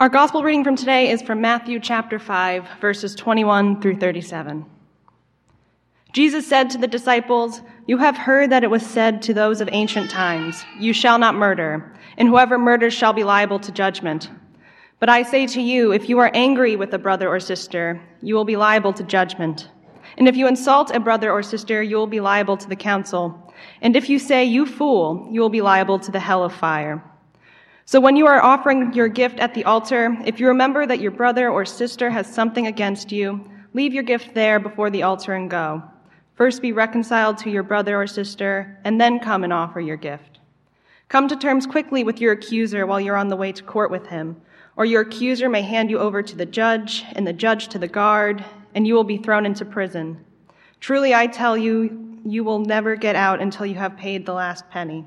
Our gospel reading from today is from Matthew chapter 5, verses 21 through 37. Jesus said to the disciples, You have heard that it was said to those of ancient times, You shall not murder, and whoever murders shall be liable to judgment. But I say to you, if you are angry with a brother or sister, you will be liable to judgment. And if you insult a brother or sister, you will be liable to the council. And if you say, You fool, you will be liable to the hell of fire. So when you are offering your gift at the altar, if you remember that your brother or sister has something against you, leave your gift there before the altar and go. First be reconciled to your brother or sister, and then come and offer your gift. Come to terms quickly with your accuser while you're on the way to court with him, or your accuser may hand you over to the judge, and the judge to the guard, and you will be thrown into prison. Truly, I tell you, you will never get out until you have paid the last penny.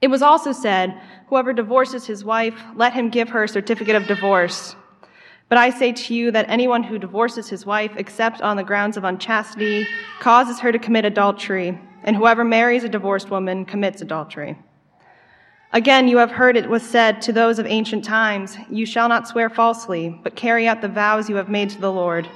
It was also said, Whoever divorces his wife, let him give her a certificate of divorce. But I say to you that anyone who divorces his wife, except on the grounds of unchastity, causes her to commit adultery, and whoever marries a divorced woman commits adultery. Again, you have heard it was said to those of ancient times, You shall not swear falsely, but carry out the vows you have made to the Lord.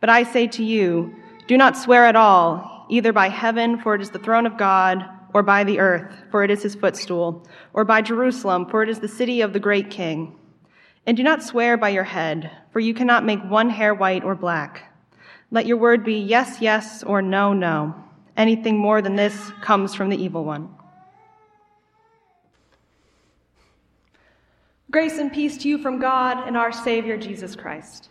But I say to you, do not swear at all, either by heaven, for it is the throne of God, or by the earth, for it is his footstool, or by Jerusalem, for it is the city of the great king. And do not swear by your head, for you cannot make one hair white or black. Let your word be yes, yes, or no, no. Anything more than this comes from the evil one. Grace and peace to you from God and our Savior Jesus Christ.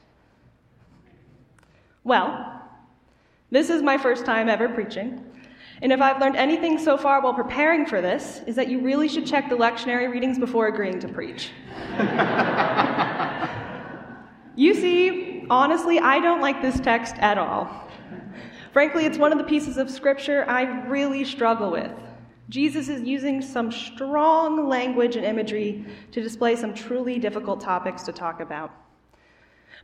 Well, this is my first time ever preaching. And if I've learned anything so far while preparing for this, is that you really should check the lectionary readings before agreeing to preach. you see, honestly, I don't like this text at all. Frankly, it's one of the pieces of scripture I really struggle with. Jesus is using some strong language and imagery to display some truly difficult topics to talk about.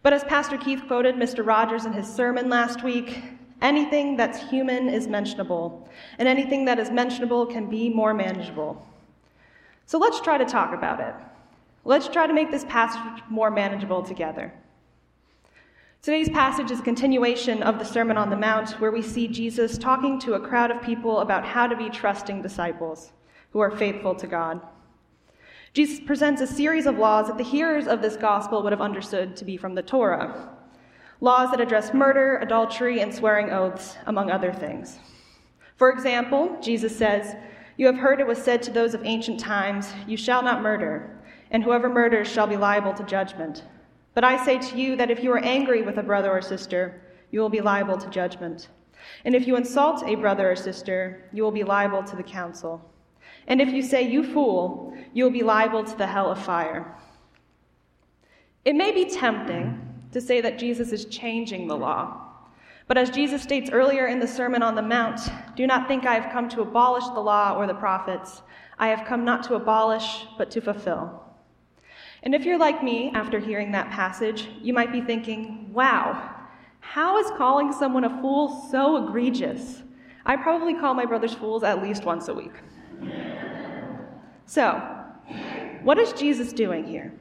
But as Pastor Keith quoted Mr. Rogers in his sermon last week, Anything that's human is mentionable, and anything that is mentionable can be more manageable. So let's try to talk about it. Let's try to make this passage more manageable together. Today's passage is a continuation of the Sermon on the Mount, where we see Jesus talking to a crowd of people about how to be trusting disciples who are faithful to God. Jesus presents a series of laws that the hearers of this gospel would have understood to be from the Torah, laws that address murder, adultery, and swearing oaths, among other things. For example, Jesus says, You have heard it was said to those of ancient times, You shall not murder, and whoever murders shall be liable to judgment. But I say to you that if you are angry with a brother or sister, you will be liable to judgment. And if you insult a brother or sister, you will be liable to the council. And if you say, You fool, you will be liable to the hell of fire. It may be tempting to say that Jesus is changing the law. But as Jesus states earlier in the Sermon on the Mount, do not think I have come to abolish the law or the prophets. I have come not to abolish, but to fulfill. And if you're like me after hearing that passage, you might be thinking, wow, how is calling someone a fool so egregious? I probably call my brothers fools at least once a week. So, what is Jesus doing here?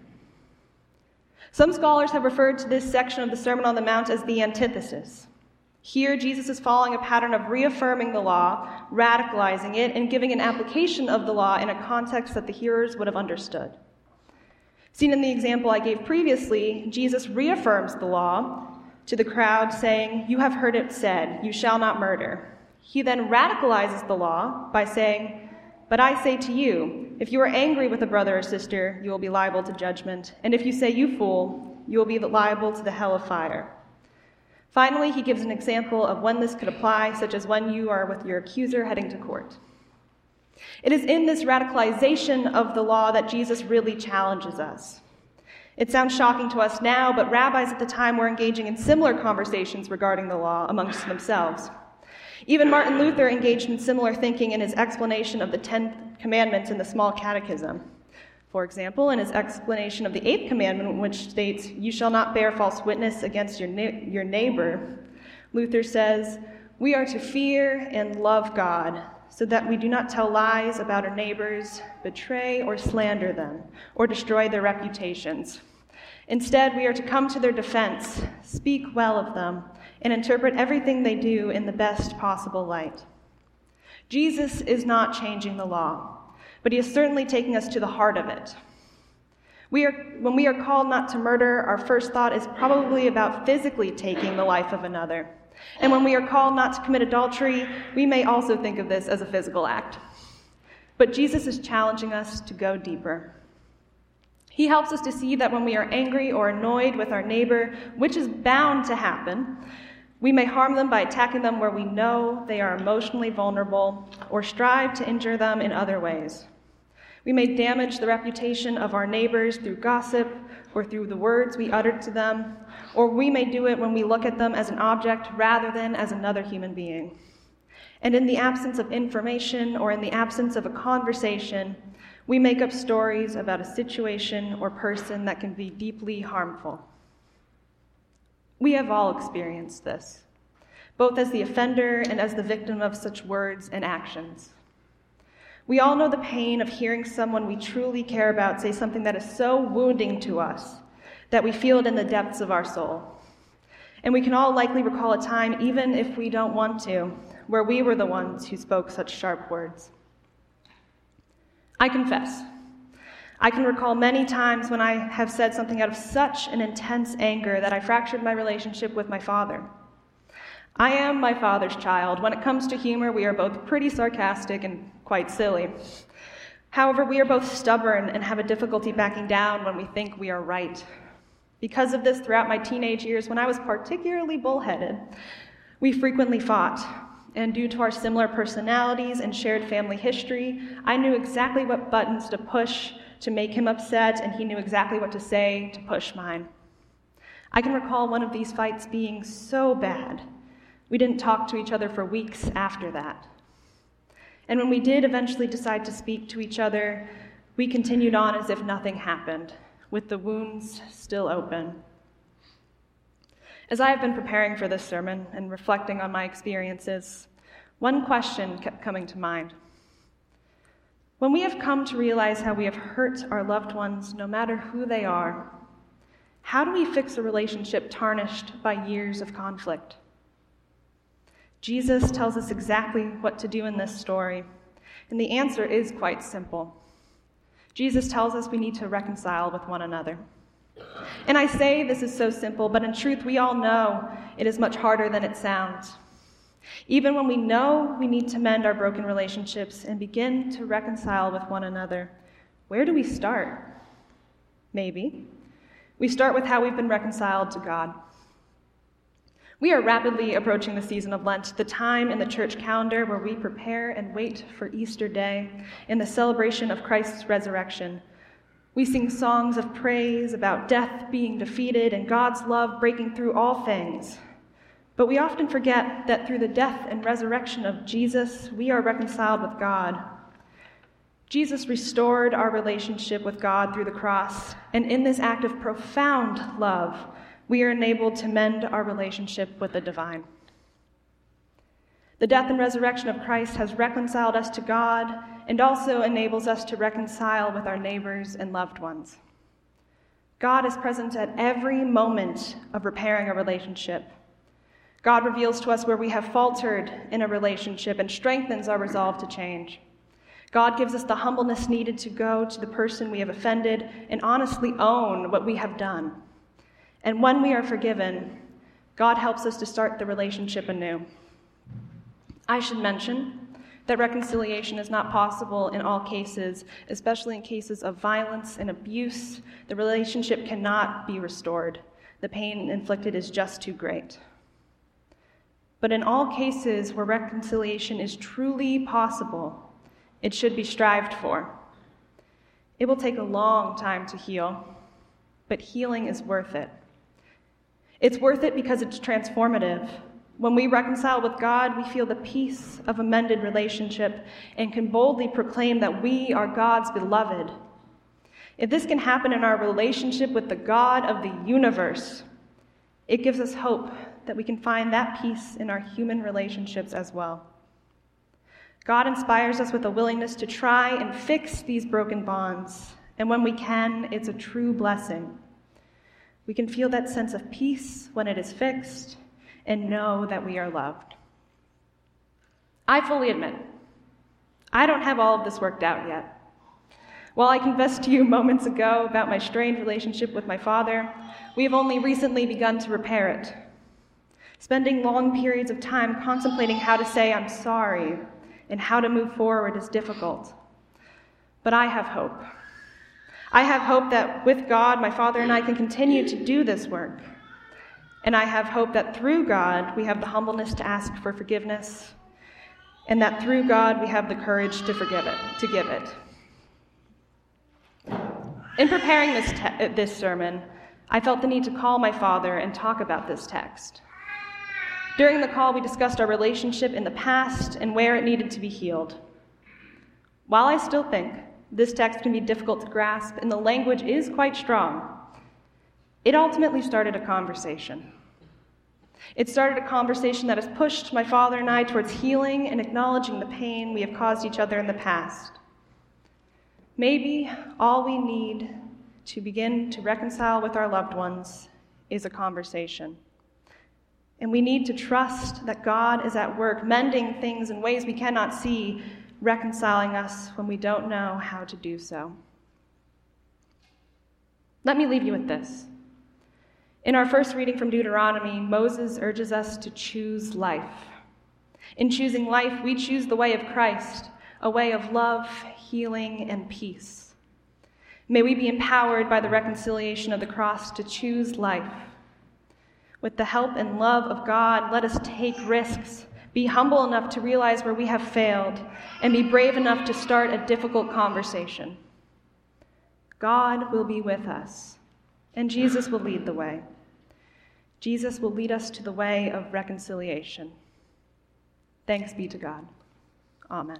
Some scholars have referred to this section of the Sermon on the Mount as the antithesis. Here, Jesus is following a pattern of reaffirming the law, radicalizing it, and giving an application of the law in a context that the hearers would have understood. Seen in the example I gave previously, Jesus reaffirms the law to the crowd, saying, You have heard it said, You shall not murder. He then radicalizes the law by saying, but I say to you, if you are angry with a brother or sister, you will be liable to judgment. And if you say, You fool, you will be liable to the hell of fire. Finally, he gives an example of when this could apply, such as when you are with your accuser heading to court. It is in this radicalization of the law that Jesus really challenges us. It sounds shocking to us now, but rabbis at the time were engaging in similar conversations regarding the law amongst themselves. Even Martin Luther engaged in similar thinking in his explanation of the Ten Commandments in the Small Catechism. For example, in his explanation of the Eighth Commandment, which states, You shall not bear false witness against your, your neighbor, Luther says, We are to fear and love God so that we do not tell lies about our neighbors, betray or slander them, or destroy their reputations. Instead, we are to come to their defense, speak well of them, and interpret everything they do in the best possible light. Jesus is not changing the law, but he is certainly taking us to the heart of it. We are, when we are called not to murder, our first thought is probably about physically taking the life of another. And when we are called not to commit adultery, we may also think of this as a physical act. But Jesus is challenging us to go deeper. He helps us to see that when we are angry or annoyed with our neighbor, which is bound to happen, we may harm them by attacking them where we know they are emotionally vulnerable or strive to injure them in other ways. We may damage the reputation of our neighbors through gossip or through the words we utter to them, or we may do it when we look at them as an object rather than as another human being. And in the absence of information or in the absence of a conversation, we make up stories about a situation or person that can be deeply harmful. We have all experienced this, both as the offender and as the victim of such words and actions. We all know the pain of hearing someone we truly care about say something that is so wounding to us that we feel it in the depths of our soul. And we can all likely recall a time, even if we don't want to, where we were the ones who spoke such sharp words. I confess, I can recall many times when I have said something out of such an intense anger that I fractured my relationship with my father. I am my father's child. When it comes to humor, we are both pretty sarcastic and quite silly. However, we are both stubborn and have a difficulty backing down when we think we are right. Because of this, throughout my teenage years, when I was particularly bullheaded, we frequently fought. And due to our similar personalities and shared family history, I knew exactly what buttons to push to make him upset, and he knew exactly what to say to push mine. I can recall one of these fights being so bad we didn't talk to each other for weeks after that. And when we did eventually decide to speak to each other, we continued on as if nothing happened, with the wounds still open. As I have been preparing for this sermon and reflecting on my experiences, one question kept coming to mind. When we have come to realize how we have hurt our loved ones, no matter who they are, how do we fix a relationship tarnished by years of conflict? Jesus tells us exactly what to do in this story, and the answer is quite simple. Jesus tells us we need to reconcile with one another. And I say this is so simple, but in truth, we all know it is much harder than it sounds. Even when we know we need to mend our broken relationships and begin to reconcile with one another, where do we start? Maybe. We start with how we've been reconciled to God. We are rapidly approaching the season of Lent, the time in the church calendar where we prepare and wait for Easter Day in the celebration of Christ's resurrection. We sing songs of praise about death being defeated and God's love breaking through all things. But we often forget that through the death and resurrection of Jesus, we are reconciled with God. Jesus restored our relationship with God through the cross, and in this act of profound love, we are enabled to mend our relationship with the divine. The death and resurrection of Christ has reconciled us to God and also enables us to reconcile with our neighbors and loved ones. God is present at every moment of repairing a relationship. God reveals to us where we have faltered in a relationship and strengthens our resolve to change. God gives us the humbleness needed to go to the person we have offended and honestly own what we have done. And when we are forgiven, God helps us to start the relationship anew. I should mention that reconciliation is not possible in all cases, especially in cases of violence and abuse. The relationship cannot be restored. The pain inflicted is just too great. But in all cases where reconciliation is truly possible, it should be strived for. It will take a long time to heal. but healing is worth it. It's worth it because it's transformative. When we reconcile with God, we feel the peace of a mended relationship and can boldly proclaim that we are God's beloved. If this can happen in our relationship with the God of the universe, it gives us hope that we can find that peace in our human relationships as well. God inspires us with a willingness to try and fix these broken bonds, and when we can, it's a true blessing. We can feel that sense of peace when it is fixed and know that we are loved. I fully admit, I don't have all of this worked out yet. While I confessed to you moments ago about my strained relationship with my father, we have only recently begun to repair it. Spending long periods of time contemplating how to say I'm sorry and how to move forward is difficult. But I have hope. I have hope that with God, my Father and I can continue to do this work. And I have hope that through God, we have the humbleness to ask for forgiveness, and that through God, we have the courage to forgive it, to give it. In preparing this, te- this sermon, I felt the need to call my father and talk about this text. During the call, we discussed our relationship in the past and where it needed to be healed. While I still think this text can be difficult to grasp and the language is quite strong, it ultimately started a conversation. It started a conversation that has pushed my father and I towards healing and acknowledging the pain we have caused each other in the past. Maybe all we need to begin to reconcile with our loved ones is a conversation. And we need to trust that God is at work, mending things in ways we cannot see, reconciling us when we don't know how to do so. Let me leave you with this. In our first reading from Deuteronomy, Moses urges us to choose life. In choosing life, we choose the way of Christ, a way of love, healing, and peace. May we be empowered by the reconciliation of the cross to choose life. With the help and love of God, let us take risks, be humble enough to realize where we have failed, and be brave enough to start a difficult conversation. God will be with us, and Jesus will lead the way. Jesus will lead us to the way of reconciliation. Thanks be to God. Amen.